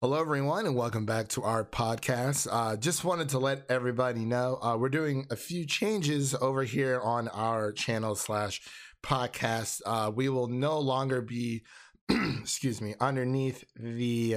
Hello, everyone, and welcome back to our podcast. Uh, just wanted to let everybody know uh, we're doing a few changes over here on our channel slash podcast. Uh, we will no longer be, excuse me, underneath the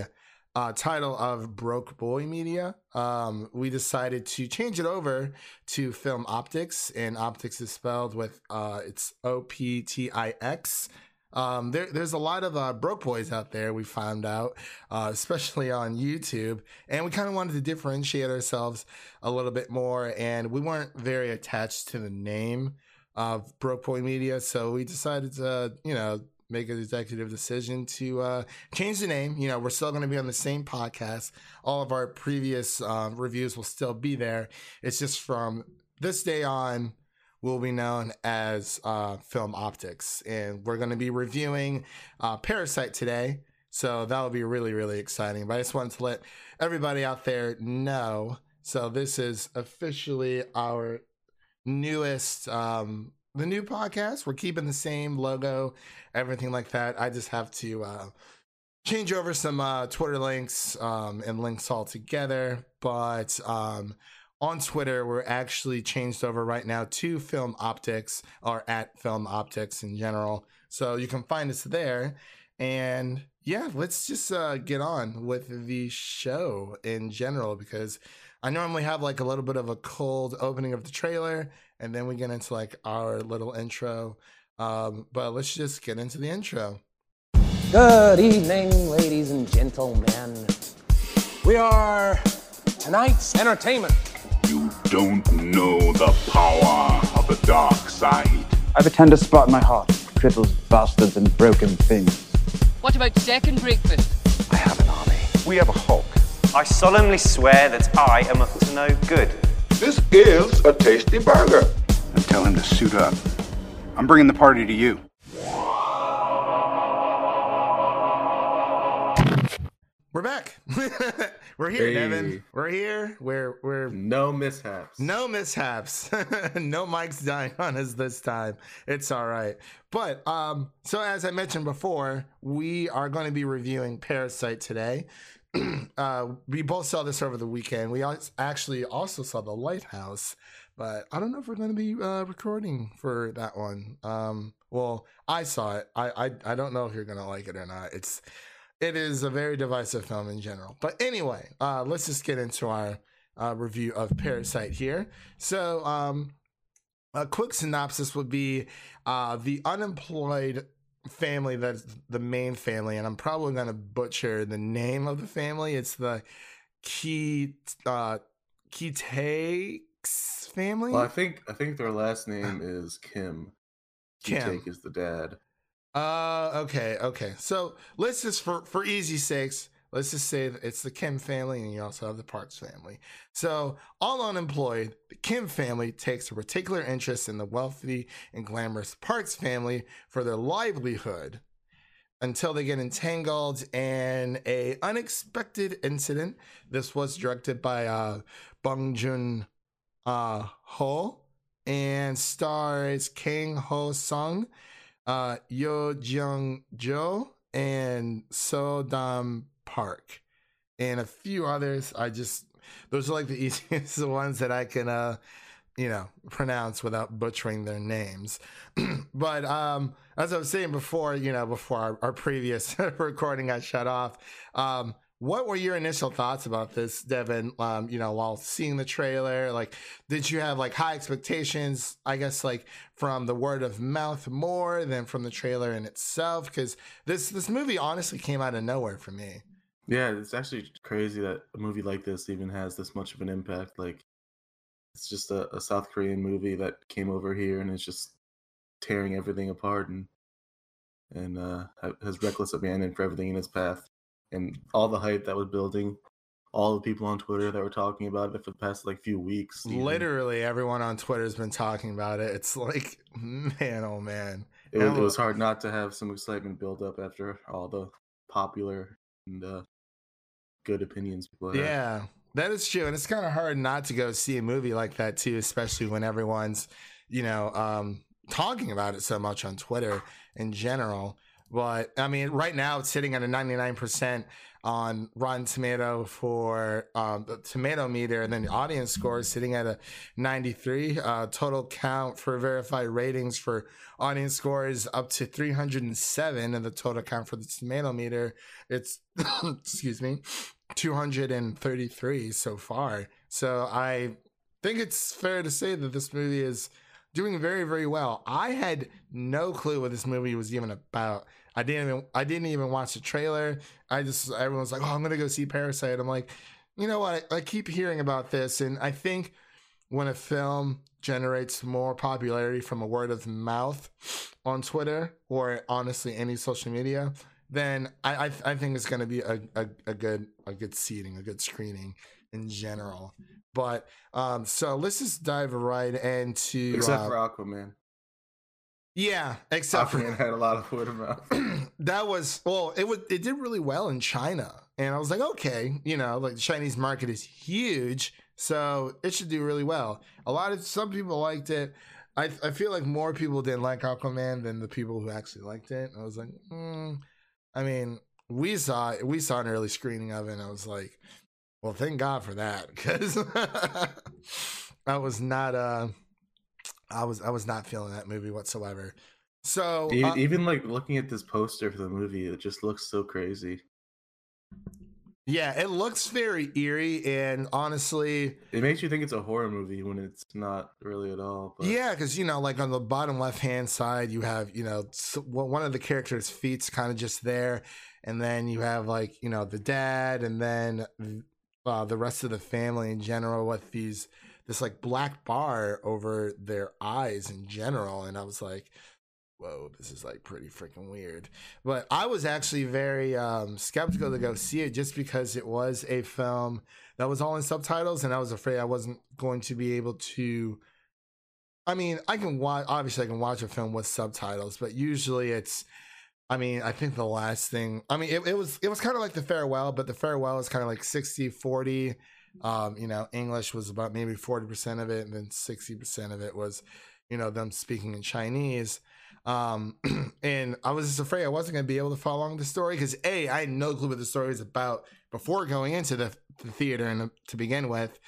uh, title of Broke Boy Media. Um, we decided to change it over to Film Optix, and Optics is spelled with uh, it's O P T I X um, there, there's a lot of uh, broke boys out there. We found out, uh, especially on YouTube, and we kind of wanted to differentiate ourselves a little bit more. And we weren't very attached to the name of Broke Boy Media, so we decided to, you know, make an executive decision to uh, change the name. You know, we're still going to be on the same podcast. All of our previous uh, reviews will still be there. It's just from this day on will be known as uh, Film Optix. And we're going to be reviewing uh, Parasite today. So that will be really, really exciting. But I just wanted to let everybody out there know. So this is officially our newest, um, the new podcast. We're keeping the same logo, everything like that. I just have to uh, change over some uh, Twitter links um, and links all together. But um, on Twitter, we're actually changed over right now to Film Optix or at Film Optix in general. So you can find us there. And yeah, let's just uh, get on with the show in general because I normally have like a little bit of a cold opening of the trailer and then we get into like our little intro. Um, but let's just get into the intro. Good evening, ladies and gentlemen. We are tonight's entertainment. You don't know the power of the dark side. I have a tender spot in my heart for cripples, bastards, and broken things. What about second breakfast? I have an army. We have a Hulk. I solemnly swear that I am up to no good. This is a tasty burger. And tell him to suit up. I'm bringing the party to you. We're back. we're here, Hey. Devin. We're here. We're we're No mishaps. no mishaps. no mics dying on us this time. It's all right. But um, so as I mentioned before, we are going to be reviewing Parasite today. uh, we both saw this over the weekend. We actually also saw The Lighthouse, but I don't know if we're going to be uh, recording for that one. Um, well, I saw it. I, I I don't know if you're going to like it or not. It's it is a very divisive film in general. But anyway, uh, let's just get into our uh, review of Parasite here. So, um, a quick synopsis would be uh, the unemployed family that's the main family, and I'm probably going to butcher the name of the family. It's the Key uh, Ki-taek's family. Well, I think I think their last name is Kim. Kim. Take is the dad. Uh, okay, okay. So let's just for for easy sakes, let's just say it's the Kim family, and you also have the Parks family. So all unemployed, the Kim family takes a particular interest in the wealthy and glamorous Parks family for their livelihood until they get entangled in a unexpected incident. This was directed by uh, Bong Joon uh, Ho and stars Kang Ho Sung uh, Yo Jung Jo and So Dam Park, and a few others. I just those are like the easiest ones that I can uh you know pronounce without butchering their names. but um as I was saying before, you know, before our, our previous recording got shut off, um what were your initial thoughts about this, Devin? Um, you know, while seeing the trailer, like, did you have like high expectations? I guess like from the word of mouth more than from the trailer in itself, because this this movie honestly came out of nowhere for me. Yeah, it's actually crazy that a movie like this even has this much of an impact. Like, it's just a, a South Korean movie that came over here and is just tearing everything apart and and uh, has reckless abandon for everything in its path. And all the hype that was building, all the people on Twitter that were talking about it for the past like few weeks. even. Literally, everyone on Twitter has been talking about it. It's like, man, oh man. it was, it was hard not to have some excitement build up after all the popular and uh, good opinions people. Yeah, that is true, and it's kind of hard not to go see a movie like that too, especially when everyone's, you know, um, talking about it so much on Twitter in general. But I mean, right now it's sitting at a 99% on Rotten Tomato for um, the tomato meter, and then the audience score is sitting at a 93. Uh, total count for verified ratings for audience score is up to 307, and the total count for the tomato meter, it's, excuse me, 233 so far. So I think it's fair to say that this movie is doing very, very well. I had no clue what this movie was even about. I didn't even I didn't even watch the trailer. I just everyone's like, "Oh, I'm gonna go see Parasite." I'm like, you know what? I, I keep hearing about this, and I think when a film generates more popularity from a word of mouth on Twitter or honestly any social media, then I I, I think it's gonna be a, a, a good a good seating, a good screening in general. But um, so let's just dive right into Except uh, for Aquaman. Yeah, except Aquaman for had a lot of word of mouth. that was well, it was it did really well in China, and I was like, okay, you know, like the Chinese market is huge, so it should do really well. A lot of some people liked it. I I feel like more people didn't like Aquaman than the people who actually liked it. I was like, mm. I mean, we saw we saw an early screening of it, and I was like, well, thank God for that because I was not uh I was I was not feeling that movie whatsoever. So even, uh, even like looking at this poster for the movie, it just looks so crazy. yeah, it looks very eerie, and honestly, It makes you think it's a horror movie when it's not really at all. But yeah, because you know, like on the bottom left hand side, you have you know one of the characters' feet's kind of just there, and then you have like you know the dad, and then uh, the rest of the family in general with these this like black bar over their eyes in general, and I was like. Whoa, this is like pretty freaking weird. But I was actually very um, skeptical to go see it just because it was a film that was all in subtitles, and I was afraid I wasn't going to be able to I mean, I can watch. Obviously, I can watch a film with subtitles, but usually it's. I mean, I think the last thing. I mean, it, it was it was kind of like the farewell, but the farewell is kind of like 60 40. Um, you know, English was about maybe forty percent of it, and then sixty percent of it was, you know, them speaking in Chinese. Um, and I was just afraid I wasn't going to be able to follow along the story because a I had no clue what the story was about before going into the, the theater and to begin with,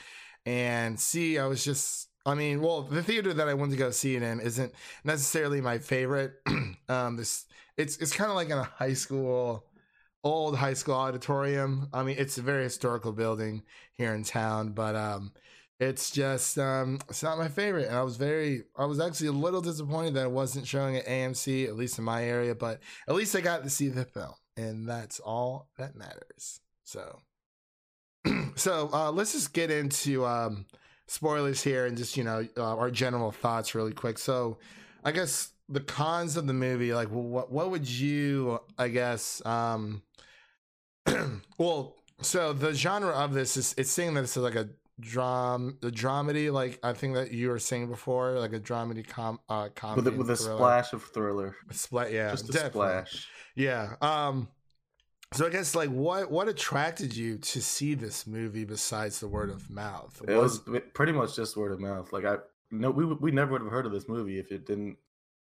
and C I was just I mean, well, the theater that I went to go see it in isn't necessarily my favorite. um, this it's it's kind of like in a high school, old high school auditorium. I mean, it's a very historical building here in town, but um, it's just um, it's not my favorite. And I was very, I was actually a little disappointed that it wasn't showing at AMC, at least in my area. But at least I got to see the film, and that's all that matters. So, so uh, let's just get into um, spoilers here and just you know uh, our general thoughts really quick. So, I guess the cons of the movie, like what what would you, I guess, um, well, so the genre of this is it's saying that this is like a dram a dramedy, like I think that you were saying before, like a dramedy com uh comedy with a, with a splash of thriller, splat, yeah, just a definitely. splash. Yeah. Um so I guess like what what attracted you to see this movie besides the word of mouth? It was pretty much just word of mouth. Like I no, we we never would have heard of this movie if it didn't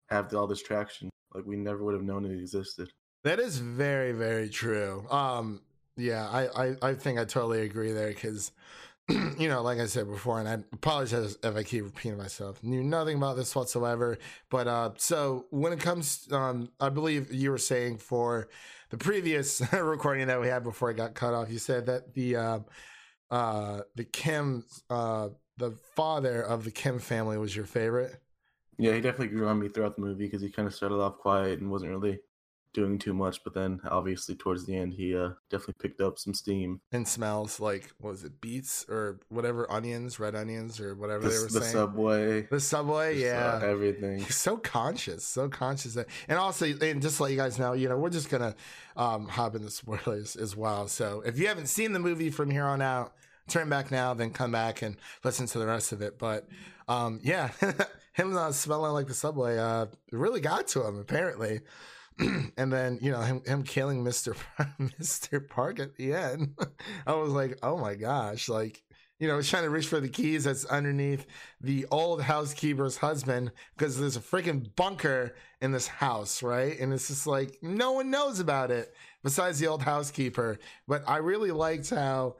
have all this traction. Like we never would have known it existed. that is very very true. Um yeah, I I, I think I totally agree there cuz you know, like I said before, and I apologize if I keep repeating myself. Knew nothing about this whatsoever. But uh, so when it comes, um, I believe you were saying for the previous recording that we had before it got cut off, you said that the uh, uh, the Kim, uh, the father of the Kim family was your favorite. Yeah, he definitely grew on me throughout the movie because he kind of started off quiet and wasn't really doing too much, but then obviously towards the end he uh, definitely picked up some steam. And smells like what was it beets or whatever onions, red onions or whatever The, they were the saying. subway, the subway, uh, yeah. everything. He's so conscious, so conscious that, and also, and just to let you guys know, you know, we're just gonna um, hop into spoilers as well. So if you haven't seen the movie from here on out, turn back now, then come back and listen to the rest of it. But um, yeah, him not smelling like the subway uh, really got to him apparently. and then you know him him killing Mister Mister Park at the end. I was like, oh my gosh, like you know, is trying to reach for the keys that's underneath the old housekeeper's husband because there's a freaking bunker in this house, right? And it's just like no one knows about it besides the old housekeeper. But I really liked how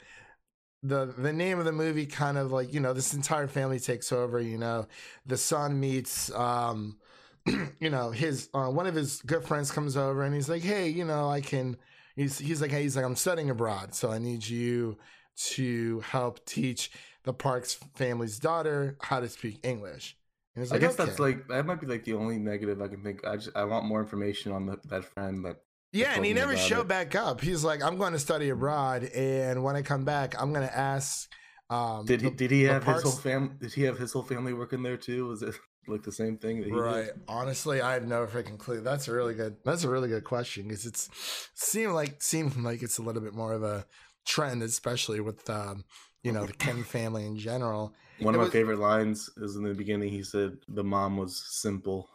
the the name of the movie kind of like you know this entire family takes over. You know, the son meets. um you know his uh, one of his good friends comes over and he's like hey you know i can he's he's like hey, he's like i'm studying abroad so i need you to help teach the parks family's daughter how to speak english and he's I like, guess that's like that might be like the only negative I can think. I just I want more information on the, that friend. That yeah and he never showed it. back up he's like i'm going to study abroad and when i come back i'm going to ask um did he did he have his whole family? Did he have his whole family working there too? Was it like the same thing that he Right. did? Honestly, I have no freaking clue. That's a really good. That's a really good question because it's seemed like seemed like it's a little bit more of a trend, especially with um, you know the Kim family in general. One It of my was- favorite lines is in the beginning. He said the mom was simple.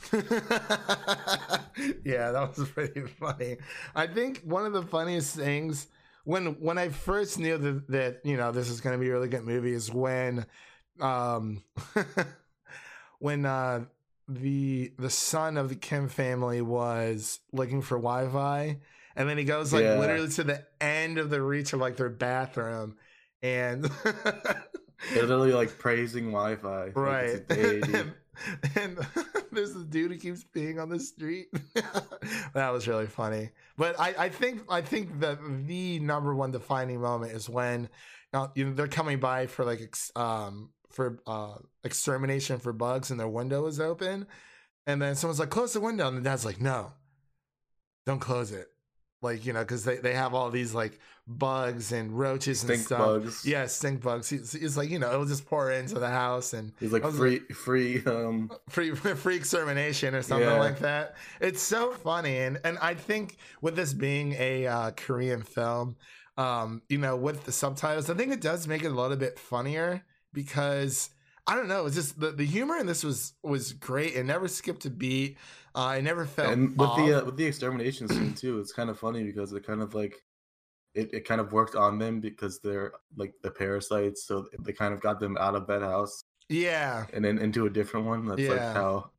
yeah, that was pretty funny. I think one of the funniest things when when I first knew that that you know this is going to be a really good movie is when um when uh the the son of the Kim family was looking for Wi-Fi and then he goes like Yeah. literally to the end of the reach of like their bathroom and They're literally like praising Wi-Fi. right deity. and, there's this dude who keeps peeing on the street. That was really funny. But I, I think i think that the number one defining moment is when you know, they're coming by for like um for uh extermination for bugs and their window is open. And then someone's like close the window. And the dad's like no. Don't close it like you know because they, they have all these like bugs and roaches and Stink stuff bugs. yeah stink bugs he's, he's like you know it'll just pour into the house and He's like free, free. Um, free free extermination or something Yeah. like that. It's so funny, and and I think with this being a uh, Korean film, um, you know, with the subtitles, I think it does make it a little bit funnier because I don't know, it's just the, the humor in this was was great. It never skipped a beat. I never felt and with off. the uh, with the extermination scene too, it's kind of funny because it kind of like it, it kind of worked on them because they're like the parasites, so they kind of got them out of that house yeah. and then into a different one. That's like how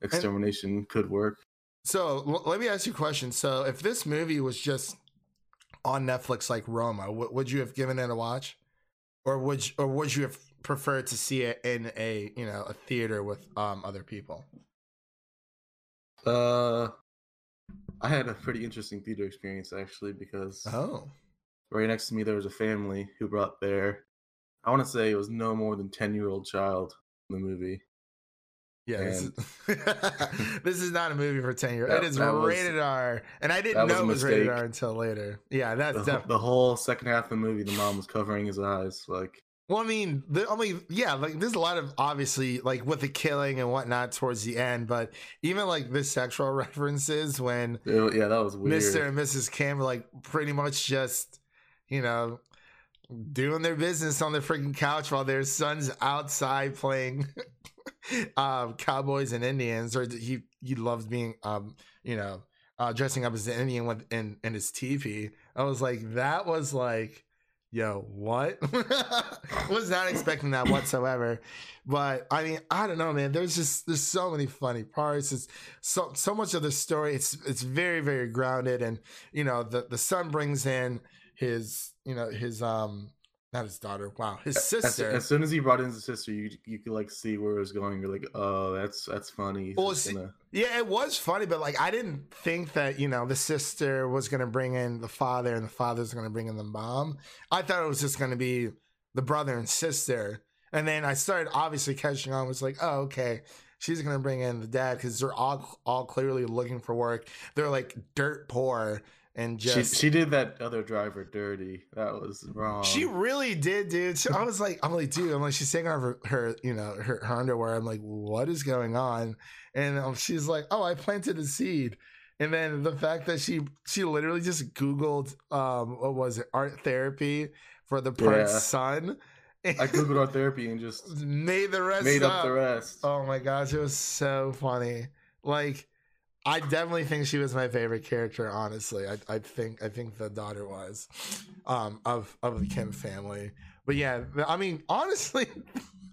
extermination could work. So l- let me ask you a question. So if this movie was just on Netflix like Roma, w- would you have given it a watch, or would you, or would you have preferred to see it in a you know a theater with um other people? Uh, I had a pretty interesting theater experience actually because Oh, right next to me there was a family who brought their I want to say it was no more than ten year old child in the movie. yeah. This, is, this is not a movie for ten year. It is that was- rated R, and I didn't know it was rated. R until later. Yeah, that's The, definitely. the whole second half of the movie, the mom was covering his eyes. Like Well, I mean, the, I mean, yeah, like there's a lot of obviously like with the killing and whatnot towards the end, but even like the sexual references when it- yeah, that was weird. Mr. and Mrs. Kim were like pretty much just, you know, doing their business on the freaking couch while their son's outside playing um, cowboys and Indians, or he he loves being um, you know, uh, dressing up as an Indian with in, in his teepee. I was like, that was like, yo, what? was not expecting that whatsoever. But I mean, I don't know, man. There's just there's so many funny parts. It's so so much of the story. It's it's very very grounded, and you know the the son brings in his you know his um not his daughter. Wow, his sister. as soon as he brought in his sister, you you could like see where it was going. You're like, oh, that's that's funny. Well, see- gonna- Yeah, it was funny, but like I didn't think that you know the sister was gonna bring in the father and the father's gonna bring in the mom. I thought it was just gonna be the brother and sister, and then I started obviously catching on. Was like, oh okay, she's gonna bring in the dad because they're all all clearly looking for work. They're like dirt poor and she just she did that other driver dirty. That was wrong. She really did, dude. She- I was like, I'm like, dude, I'm like, she's taking off her, her you know, her, her underwear. I'm like, what is going on? And um, she's like, oh, I planted a seed. And then the fact that she she literally just Googled, um, what was it, art therapy for the prince's Yeah. son. I googled art therapy and just made the rest made up. up the rest. Oh my gosh, it was so funny. Like, I definitely think she was my favorite character. Honestly, I, I think I think the daughter was um, of of the Kim family. But yeah, I mean, honestly,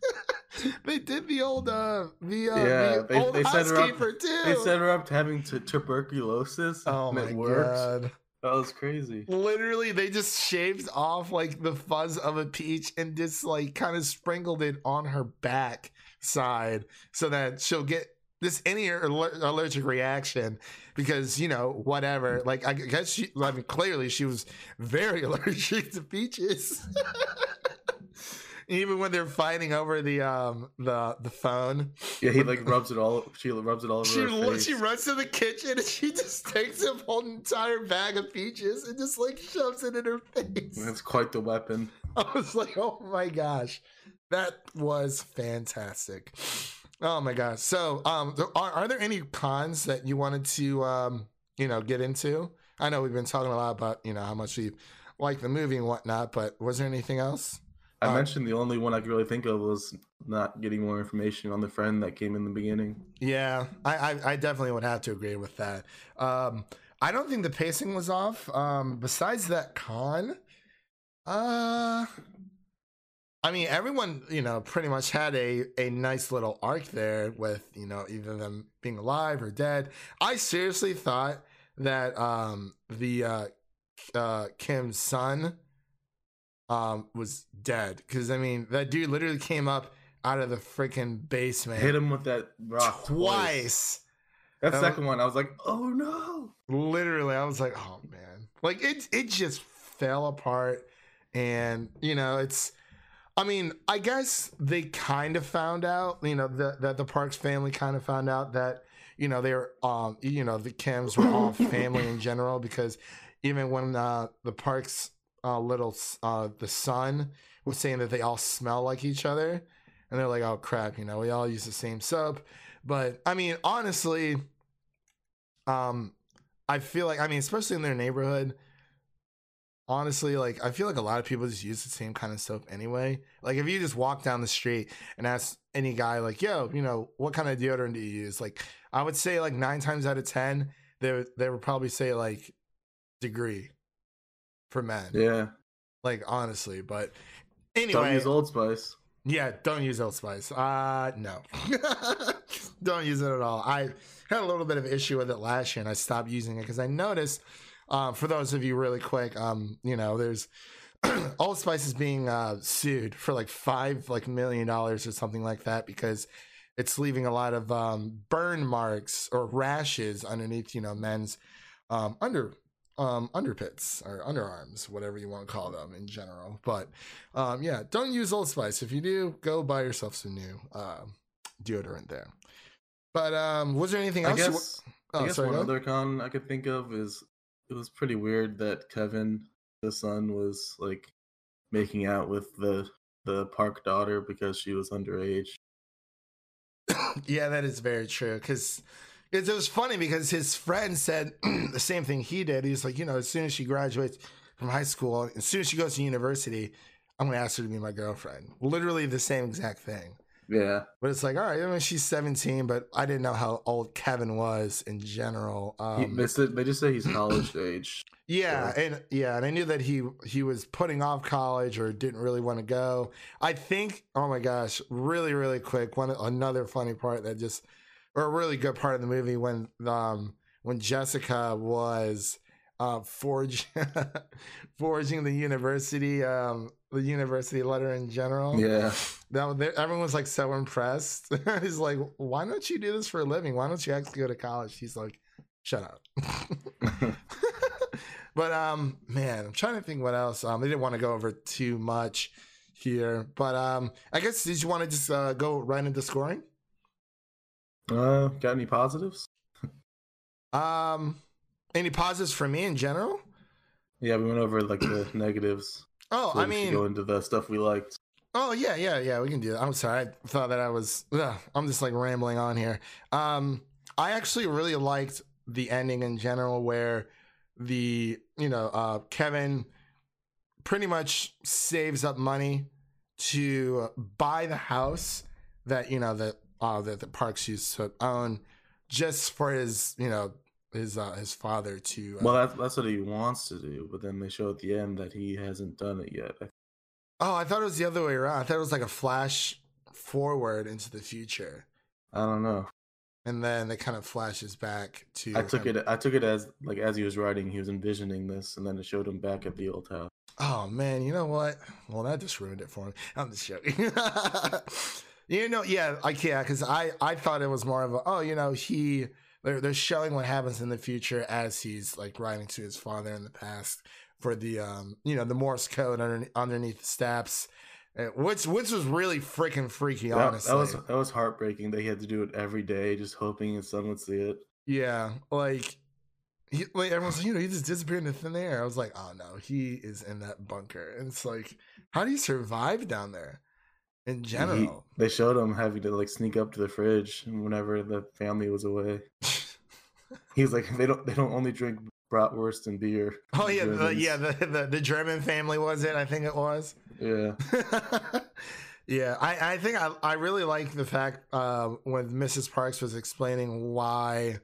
they did the old uh the uh yeah, the they, old they set her housekeeper up. too. They set her up to having t- tuberculosis. oh and my god. That was crazy. Literally, they just shaved off like the fuzz of a peach and just like kind of sprinkled it on her back side so that she'll get this any allergic reaction because you know whatever. Like I guess she, I mean, clearly she was very allergic to peaches. Even when they're fighting over the um the the phone, Yeah, he like rubs it all. She rubs it all over she her face. she runs to the kitchen and she just takes a whole entire bag of peaches and just like shoves it in her face. That's quite the weapon. I was like, oh my gosh, that was fantastic. Oh my gosh. So, um, are, are there any cons that you wanted to, um, you know, get into? I know we've been talking a lot about, you know, how much we like the movie and whatnot, but was there anything else? I Uh, mentioned the only one I could really think of was not getting more information on the friend that came in the beginning. Yeah, I, I, I definitely would have to agree with that. Um, I don't think the pacing was off. Um, besides that con, uh, I mean, everyone, you know, pretty much had a, a nice little arc there with, you know, either them being alive or dead. I seriously thought that um, the uh, uh, Kim's son um, was dead. Because, I mean, that dude literally came up out of the freaking basement Hit him with that rock twice. That That second one, I was like, oh no. Literally, I was like, oh man, like it it just fell apart, and you know, it's. I mean, I guess they kind of found out, you know, that that the Parks family kind of found out that you know they're um you know the Kims were all family in general because even when uh, the Parks uh, little uh the son was saying that they all smell like each other, and they're like, oh crap, you know, we all use the same soap. But I mean, honestly, um, I feel like I mean, especially in their neighborhood, honestly, like I feel like a lot of people just use the same kind of soap anyway. Like if you just walk down the street and ask any guy, like, yo, you know, what kind of deodorant do you use? Like, I would say like nine times out of ten, they would- they would probably say like degree for men. Yeah. Like honestly, but Don't use Old Spice. yeah, don't use Old Spice. Uh no. don't use it at all. I had a little bit of issue with it last year and I stopped using it because I noticed um, for those of you really quick, um, you know, there's Old Spice is being uh, sued for like five like million dollars or something like that because it's leaving a lot of um, burn marks or rashes underneath, you know, men's um, under um, underpits or underarms, whatever you want to call them in general. But um, yeah, don't use Old Spice. If you do, go buy yourself some new uh, deodorant there. But um, was there anything I else? you wa- oh, I guess sorry, one other con I could think of is it was pretty weird that Kevin, the son, was like making out with the the park daughter because she was underage. Yeah, that is very true. Because it was funny because his friend said the same thing he did. He was like, you know, as soon as she graduates from high school, as soon as she goes to university, I'm going to ask her to be my girlfriend. Literally the same exact thing. Yeah. But it's like, all right, I mean, she's 17, but I didn't know how old Kevin was in general. He, Um, they, said, they just say he's college age. yeah, and yeah, and I knew that he he was putting off college or didn't really want to go. I think, oh my gosh, really, really quick, one another funny part that just, or a really good part of the movie when um when Jessica was uh forge forging the university um the university letter in general. Yeah. That everyone was like so impressed. He's like, why don't you do this for a living? Why don't you actually go to college? He's like, shut up. but um, man, I'm trying to think what else. Um, they didn't want to go over too much here, but um, I guess did you want to just uh, go right into scoring? Uh, got any positives? Um, any positives for me in general? Yeah, we went over like the negatives. Oh, So I mean, go into the stuff we liked. Oh yeah, yeah, yeah. We can do that. I'm sorry. I thought that I was. Ugh, I'm just like rambling on here. Um, I actually really liked the ending in general, where the you know uh, Kevin pretty much saves up money to buy the house that you know that uh, that the parks used to own just for his, you know, his uh, his father to. Uh, Well, that's that's what he wants to do, but then they show at the end that he hasn't done it yet. oh, I thought it was the other way around. I thought it was like a flash forward into the future, I don't know. and then it kind of flashes back to. I took him. it. I took it as like as he was writing, he was envisioning this, and then it showed him back at the old house. Oh man, you know what? Well, that just ruined it for me. I'm just joking. you know, yeah, I can't because I I thought it was more of a oh, you know, he they're they're showing what happens in the future as he's like writing to his father in the past for the um you know the Morse code underneath, underneath the steps, uh, which which was really freaking freaky. That, honestly, that was that was heartbreaking. That he had to do it every day, just hoping his son would see it. Yeah, like, he, like everyone's like, you know, he just disappeared into thin air. I was like, oh no, he is in that bunker. And it's like, how do you survive down there in He- general? they showed him having to like sneak up to the fridge whenever the family was away. He's like, they don't they don't only drink bratwurst and beer. oh yeah, the, yeah, the, the the German family was it? I think it was. yeah. yeah, I, I think I, I really like the fact uh, when Mrs. Parks was explaining why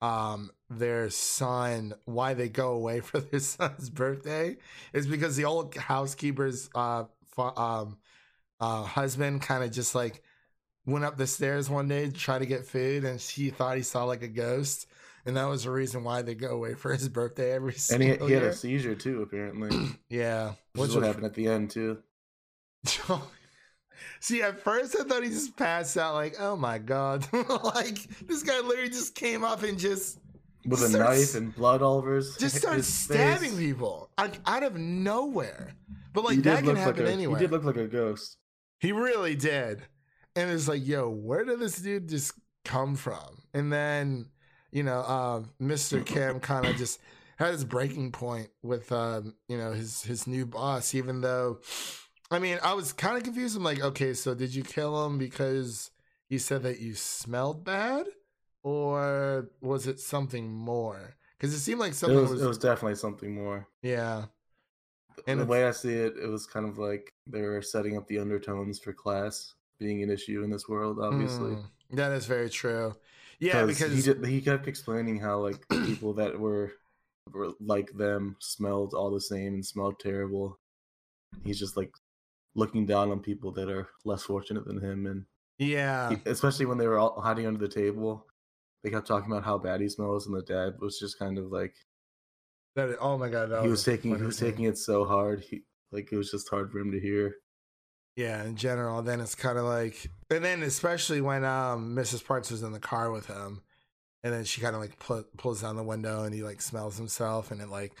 um, their son, why they go away for their son's birthday, is because the old housekeeper's uh, fa- um, uh, husband kind of just like went up the stairs one day to try to get food, and he thought he saw like a ghost. And that was the reason why they go away for his birthday every And he, he had a seizure too, apparently. yeah, Which what happened at the end too. See, at first I thought he just passed out, like, oh my god, like this guy literally just came up and just With a starts- knife and blood all over his just started stabbing face. people like out of nowhere. But like that can happen like a, anywhere. He did look like a ghost. He really did. And it's like, yo, where did this dude just come from? And then, you know, uh, Mr. Kim kind of just had his breaking point with, um, you know, his his new boss. Even though, I mean, I was kind of confused. I'm like, okay, so did you kill him because he said that you smelled bad, or was it something more? Because it seemed like It something was, was, it was definitely something more. yeah. And the way I see it, it was kind of like they were setting up the undertones for class being an issue in this world. Obviously, Mm, that is very true. Yeah, because he did, he kept explaining how like people that were were like them smelled all the same and smelled terrible. He's just like looking down on people that are less fortunate than him, and yeah, he- especially when they were all hiding under the table, they kept talking about how bad he smells, and the dad was just kind of like that. Oh my god, he was a taking he was taking it so hard. He like it was just hard for him to hear. Yeah, in general, then it's kind of like, and then especially when um Mrs. Parks was in the car with him, and then she kind of like pu- pulls down the window and he like smells himself, and it like,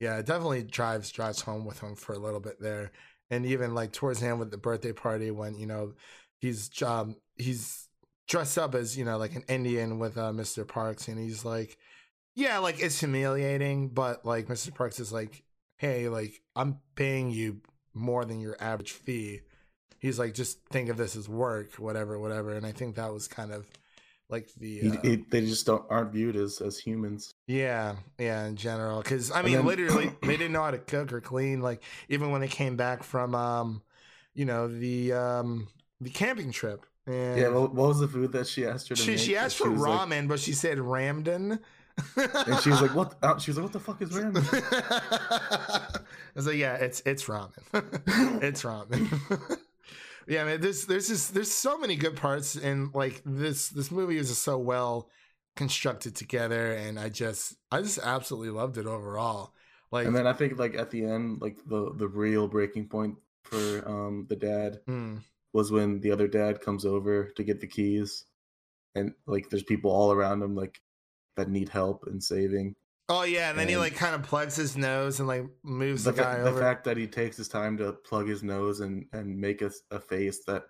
yeah, it definitely drives drives home with him for a little bit there, and even like towards the end with the birthday party when you know he's um he's dressed up as you know like an Indian with uh, Mr. Parks, and he's like, yeah, like it's humiliating, but like Mr. Parks is like, hey, like I'm paying you more than your average fee he's like just think of this as work whatever whatever and i think that was kind of like the He, uh, he, they just don't aren't viewed as as humans. yeah yeah in general because i mean then- literally they didn't know how to cook or clean like even when they came back from um you know the um the camping trip and Yeah, what, was the food that she asked her to she, make? she asked for was like- ramen but she said ramden and she was like, "What?" uh, She was like, "What the fuck is ramen?" I was like, yeah, it's it's ramen. it's ramen. yeah, man. There's there's just there's so many good parts, and like this this movie is just so well constructed together, and I just I just absolutely loved it overall. Like, and then I think like at the end, like the the real breaking point for um the dad mm, was when the other dad comes over to get the keys, and like there's people all around him like that need help and saving. oh yeah, and then he like kind of plugs his nose and like moves the, The, fa- guy the over. fact that he takes his time to plug his nose and and make a face that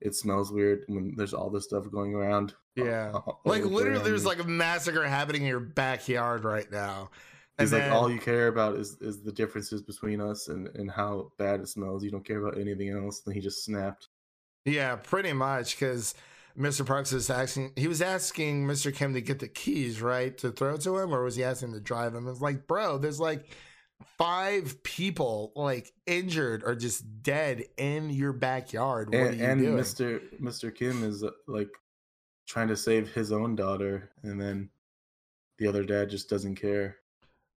it smells weird when there's all this stuff going around. yeah, uh, uh, like literally, there's like a massacre happening in your backyard right now. He's And like, then- all you care about is is the differences between us and and how bad it smells. You don't care about anything else. And he just snapped. Yeah, pretty much because Mr. Parks is asking he was asking Mr. Kim to get the keys, right? To throw to him, or was he asking to drive him? It's like, bro, there's like five people like injured or just dead in your backyard. What and are you and? Mr. Mr. Kim is uh, like trying to save his own daughter, and then the other dad just doesn't care.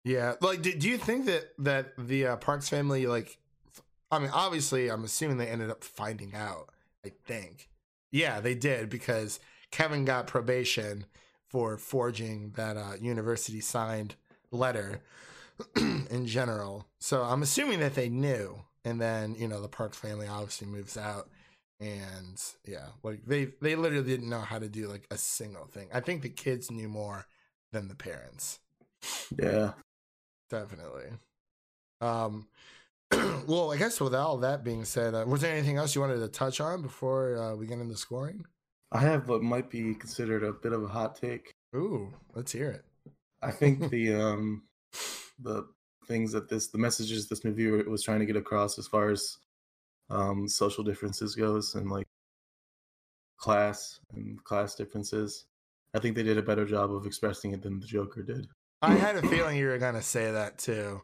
Yeah, like, do, do you think that that the uh, Parks family, like, I mean, obviously, I'm assuming they ended up finding out. I think, yeah, they did because Kevin got probation for forging that uh, university signed letter in general. So I'm assuming that they knew, and then you know the Parks family obviously moves out, and yeah, like they they literally didn't know how to do like a single thing. I think the kids knew more than the parents. Yeah. Definitely. Um, well, I guess with all that being said, uh, was there anything else you wanted to touch on before uh, we get into scoring? I have what might be considered a bit of a hot take. Ooh, let's hear it. I think the um the things that this the messages this movie was trying to get across as far as um social differences goes and like class and class differences. I think they did a better job of expressing it than the Joker did. I had a feeling you were gonna say that too.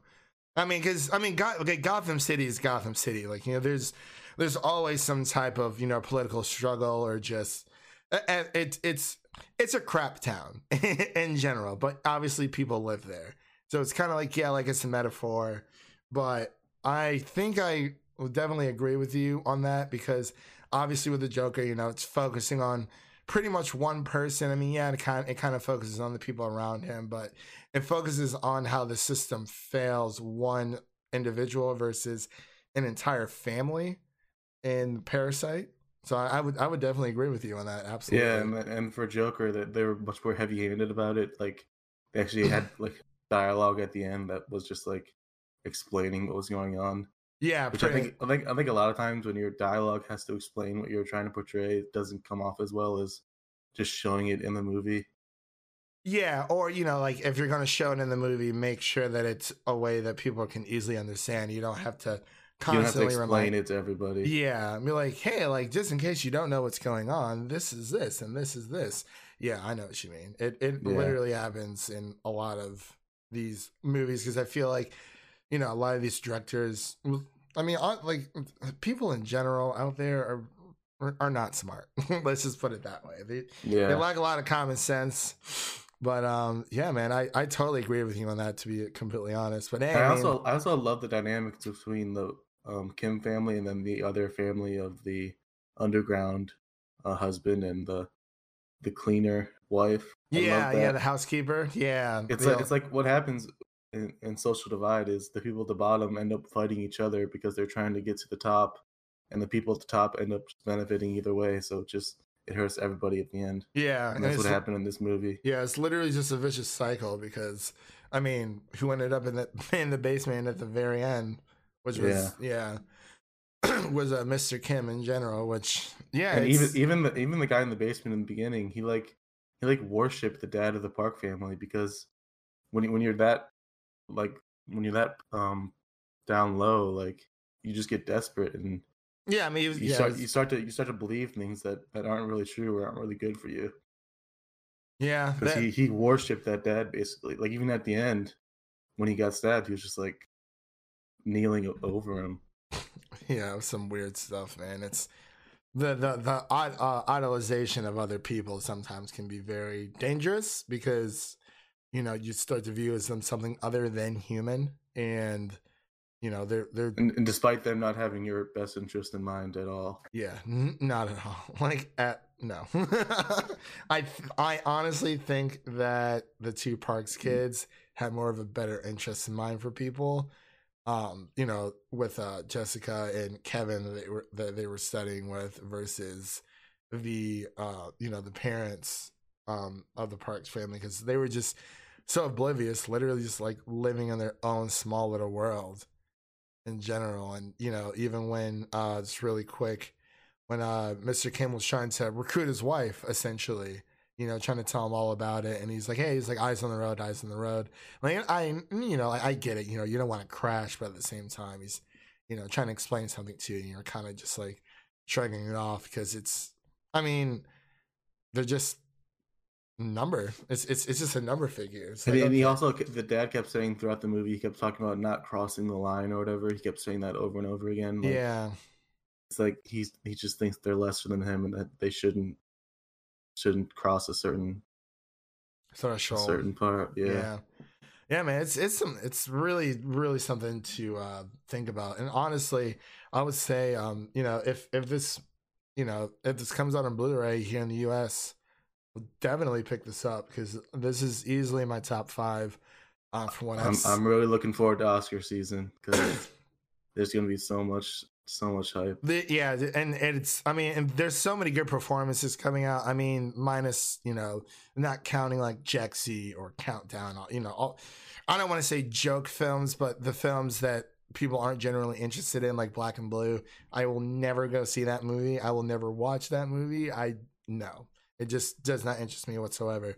I mean, because I mean, Go- okay, Gotham City is Gotham City. Like you know, there's there's always some type of you know political struggle or just and it, it's it's a crap town in general. But obviously, people live there, so it's kind of like yeah, like it's a metaphor. But I think I will definitely agree with you on that because obviously with the Joker, you know, it's focusing on pretty much one person. I mean, yeah, it kind it kind of focuses on the people around him, but it focuses on how the system fails one individual versus an entire family in Parasite. So I, I would I would definitely agree with you on that. Absolutely. Yeah, and and for Joker, that they were much more heavy-handed about it. Like they actually had like dialogue at the end that was just like explaining what was going on. Yeah, Which I think I think I think a lot of times when your dialogue has to explain what you're trying to portray, it doesn't come off as well as just showing it in the movie. Yeah, or you know, like if you're going to show it in the movie, make sure that it's a way that people can easily understand. You don't have to You don't have to constantly explain remind. it to everybody. Yeah, be like, hey, like just in case you don't know what's going on, this is this and this is this. Yeah, I know what you mean. It it Yeah. literally happens in a lot of these movies because I feel like you know a lot of these directors. I mean, like people in general out there are are- not smart. Let's just put it that way. They Yeah. they lack a lot of common sense. But um, yeah, man, I, I totally agree with you on that. To be completely honest, but hey, I also I also love the dynamics between the um, Kim family and then the other family of the underground uh, husband and the the cleaner wife. I yeah, yeah, the housekeeper, yeah, It's like it's like what happens in, in social divide is the people at the bottom end up fighting each other because they're trying to get to the top, and the people at the top end up benefiting either way. So it just it hurts everybody at the end. Yeah, and and that's what happened in this movie. Yeah, it's literally just a vicious cycle because I mean, who ended up in the in the basement at the very end, which was yeah, was uh, Mr. Kim in general. Which yeah, and even even the even the guy in the basement in the beginning, he like he like worshipped the dad of the Park family because when you, when you're that like when you're that um down low, like you just get desperate and yeah, I mean, was, you yeah, start was- you start to you start to believe things that that aren't really true or aren't really good for you. yeah, Because that- he he worshipped that dad basically. Like even at the end, when he got stabbed, he was just like kneeling over him. yeah, some weird stuff, man. It's the the the uh, idolization of other people sometimes can be very dangerous because you know you start to view as them something other than human, and you know they're they're And, and despite them not having your best interest in mind at all. Yeah, n- not at all. Like at no. I th- I honestly think that the two Parks kids had more of a better interest in mind for people. Um, you know, with uh Jessica and Kevin that they were that they were studying with versus the uh you know the parents um of the Parks family because they were just so oblivious, literally just like living in their own small little world in general. And you know, even when uh just really quick, when uh Mr. Kim was trying to recruit his wife, essentially, you know, trying to tell him all about it, and he's like, "Hey, he's like eyes on the road, eyes on the road." Like I, you know, I, I get it. You know, you don't want to crash, but at the same time, he's, you know, trying to explain something to you, and you're kind of just like shrugging it off because it's. I mean, they're just number. It's it's it's just a number figure. And, like, and he also the dad kept saying throughout the movie he kept talking about not crossing the line or whatever. He kept saying that over and over again. Like, yeah. it's like he's he just thinks they're lesser than him and that they shouldn't shouldn't cross a certain sort of a certain part. Yeah. yeah. Yeah, man, it's it's some it's really really something to uh, think about. And honestly, I would say, um, you know, if if this, you know, if this comes out on Blu-ray here in the U.S., definitely pick this up because this is easily my top five. Uh, from what I'm I'm really looking forward to Oscar season because there's gonna be so much so much hype. The, yeah, and, and it's I mean, and there's so many good performances coming out. I mean, minus you know, not counting like Jexi or Countdown. You know, all, I don't want to say joke films, but the films that people aren't generally interested in, like Black and Blue. I will never go see that movie. I will never watch that movie. I no, it just does not interest me whatsoever.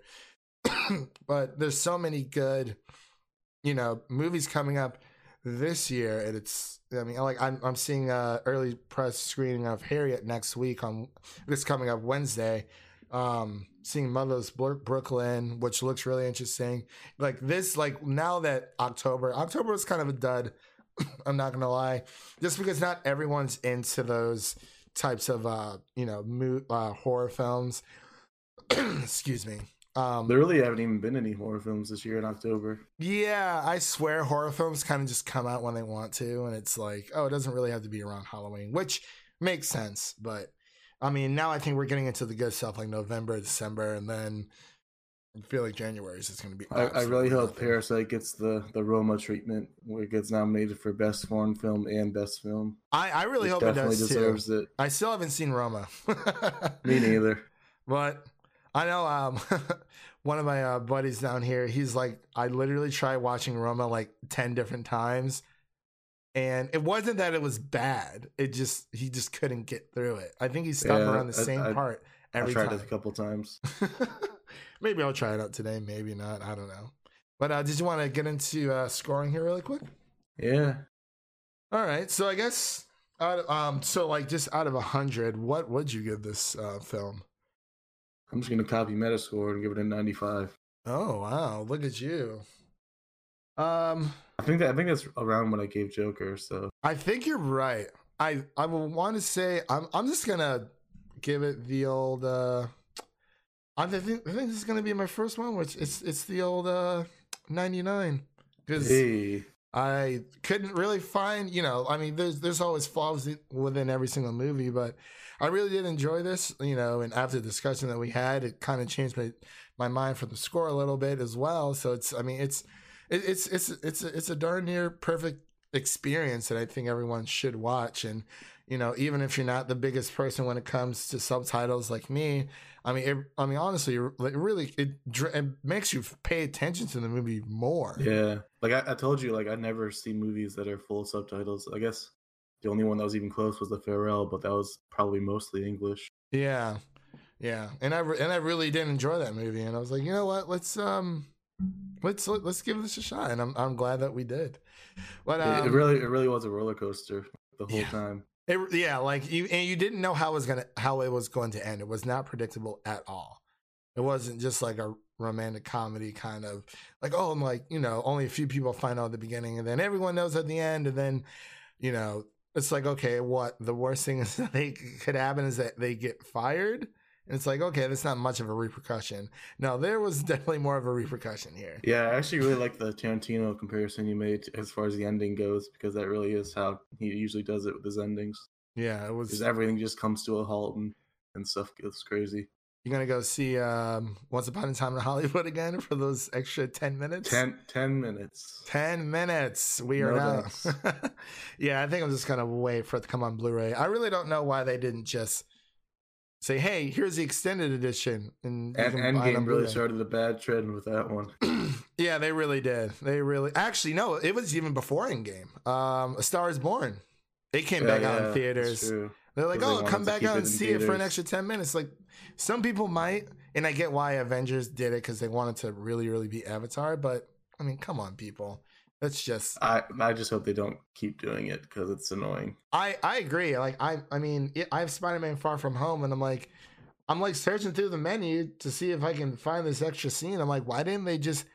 but there's so many good, you know, movies coming up this year, and it's I mean, like I'm I'm seeing a early press screening of Harriet next week on this coming up Wednesday. Um, seeing Motherless Brooklyn, which looks really interesting. Like this, like now that October, October was kind of a dud. I'm not gonna lie, just because not everyone's into those types of uh, you know, mo- uh, horror films. Excuse me. Um, There really haven't even been any horror films this year in October. yeah, I swear horror films kind of just come out when they want to, and it's like, oh, it doesn't really have to be around Halloween, which makes sense. But I mean, now I think we're getting into the good stuff like November, December, and then I feel like January is just going to be. I, I really hope nothing. Parasite gets the the Roma treatment where it gets nominated for best foreign film and best film. I, I really It hope it does too. it. I still haven't seen Roma. Me neither. But I know um, one of my uh, buddies down here. He's like, I literally tried watching Roma like ten different times, and it wasn't that it was bad. It just he just couldn't get through it. I think he stopped Yeah, around the I- same I- part I every tried time. it a couple times. maybe I'll try it out today. Maybe not. I don't know. But uh, did you want to get into uh, scoring here really quick? Yeah. All right. So I guess out of, um so like just out of a hundred, what would you give this uh, film? I'm just gonna copy Metascore and give it a 95. Oh wow, look at you. Um, I think that I think that's around what I gave Joker. So I think you're right. I I will want to say I'm I'm just gonna give it the old. uh I think I think this is gonna be my first one, which it's it's the old uh 99 because hey, I couldn't really find, you know, I mean, there's there's always flaws within every single movie, but I really did enjoy this, you know. And after the discussion that we had, it kind of changed my my mind for the score a little bit as well. So it's, I mean, it's it, it's it's it's it's a darn near perfect experience that I think everyone should watch. And you know, even if you're not the biggest person when it comes to subtitles like me, I mean, it, I mean, honestly, it really it, it makes you pay attention to the movie more. yeah. Like I, I told you, like I never see movies that are full subtitles. I guess the only one that was even close was The Farewell, but that was probably mostly English. Yeah, yeah, and I re- and I really did enjoy that movie, and I was like, you know what, let's um, let's let, let's give this a shot, and I'm I'm glad that we did. But It- um, it, really, it really was a roller coaster the whole Yeah. time. It, yeah, like you and you didn't know how it was gonna how it was going to end. It was not predictable at all. It wasn't just like a romantic comedy kind of like oh, I'm like you know only a few people find out at the beginning, and then everyone knows at the end, and then you know it's like okay, what the worst thing that they could happen is that they get fired. And it's like, okay, that's not much of a repercussion. No, there was definitely more of a repercussion here. Yeah, I actually really like the Tarantino comparison you made as far as the ending goes because that really is how he usually does it with his endings. Yeah, it was. Because everything just comes to a halt and, and stuff gets crazy. You're gonna go see um, Once Upon a Time in Hollywood again for those extra ten minutes. Ten, 10 minutes. 10 minutes. We are No now. yeah, I think I'm just gonna wait for it to come on Blu-ray. I really don't know why they didn't just say, "Hey, here's the extended edition," and, you And can buy it on Endgame really started a bad trend with that one. yeah, they really did. They really actually no, it was even before Endgame. Um, A Star Is Born. It came Yeah, back out in theaters. They're like, oh, come back out and see it for an extra 10 minutes. Like, some people might, and I get why Avengers did it because they wanted to really, really be Avatar. But, I mean, come on, people. That's just, I I just hope they don't keep doing it because it's annoying. I, I agree. Like, I, I mean, it, I have Spider Man Far From Home, and I'm like, I'm like searching through the menu to see if I can find this extra scene. I'm like, why didn't they just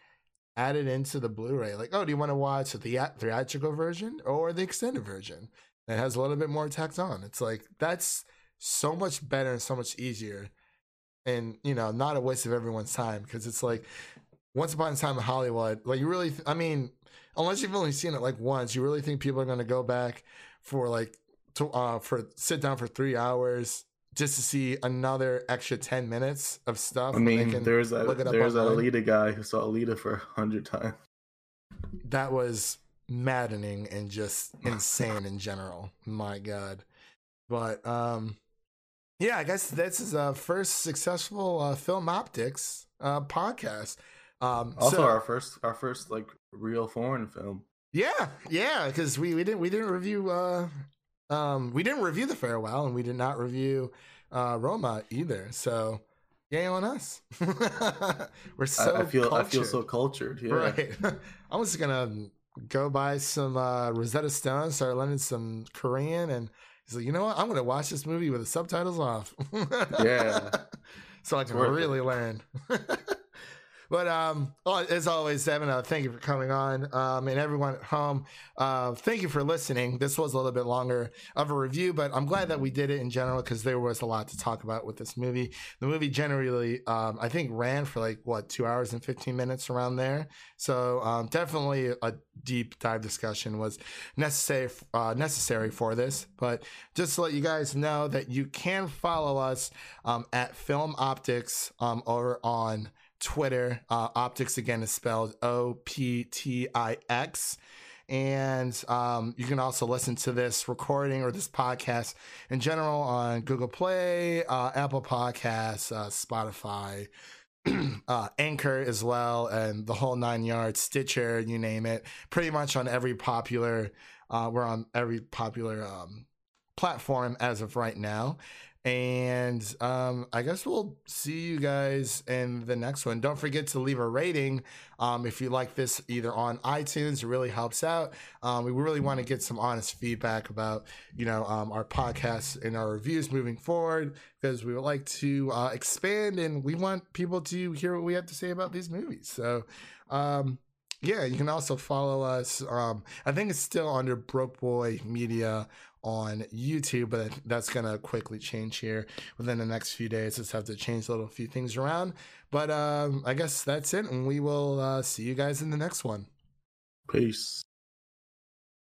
add it into the Blu-ray? Like, oh, do you want to watch the theatrical version or the extended version that has a little bit more tacked on? It's like that's so much better and so much easier and you know not a waste of everyone's time because it's like once upon a time in Hollywood, like you really, th- I mean, unless you've only seen it like once, you really think people are going to go back for like to uh for sit down for three hours just to see another extra ten minutes of stuff. I mean, there's that look there's that? Alita guy who saw Alita for a hundred times. that was maddening and just insane in general. My God. But um yeah, I guess this is a first successful uh, Film Optix uh, podcast. Um, Also, so- our first our first like real foreign film. yeah, yeah, because we, we didn't we didn't review uh um we didn't review the farewell and we did not review uh Roma either. So yay on us. We're so I, I feel I feel so cultured. Yeah. Right. I'm just gonna go buy some uh, Rosetta Stone, start learning some Korean, and he's like, you know what? I'm gonna watch this movie with the subtitles off. Yeah. so I can worth it. really learn. But um, well, as always, Evan, uh, thank you for coming on, um, and everyone at home, uh, thank you for listening. This was a little bit longer of a review, but I'm glad that we did it in general because there was a lot to talk about with this movie. The movie generally, um, I think, ran for like what two hours and 15 minutes around there. So um, definitely a deep dive discussion was necessary uh, necessary for this. But just to let you guys know that you can follow us um, at Film Optix um, over on Twitter. Uh, Optix again is spelled O P T I X. And um, you can also listen to this recording or this podcast in general on Google Play, uh, Apple Podcasts, uh, Spotify, uh, Anchor as well, and the whole nine yards, Stitcher, you name it. Pretty much on every popular, uh, we're on every popular um, platform as of right now. And um, I guess we'll see you guys in the next one. Don't forget to leave a rating um, if you like this either on iTunes. It really helps out. Um, we really want to get some honest feedback about you know um, our podcasts and our reviews moving forward because we would like to uh, expand and we want people to hear what we have to say about these movies. So. Um, yeah, you can also follow us. Um, I think it's still under Broke Boy Media on YouTube, but that's gonna quickly change here within the next few days. Just have to change a little few things around. But um, I guess that's it, and we will uh, see you guys in the next one. Peace.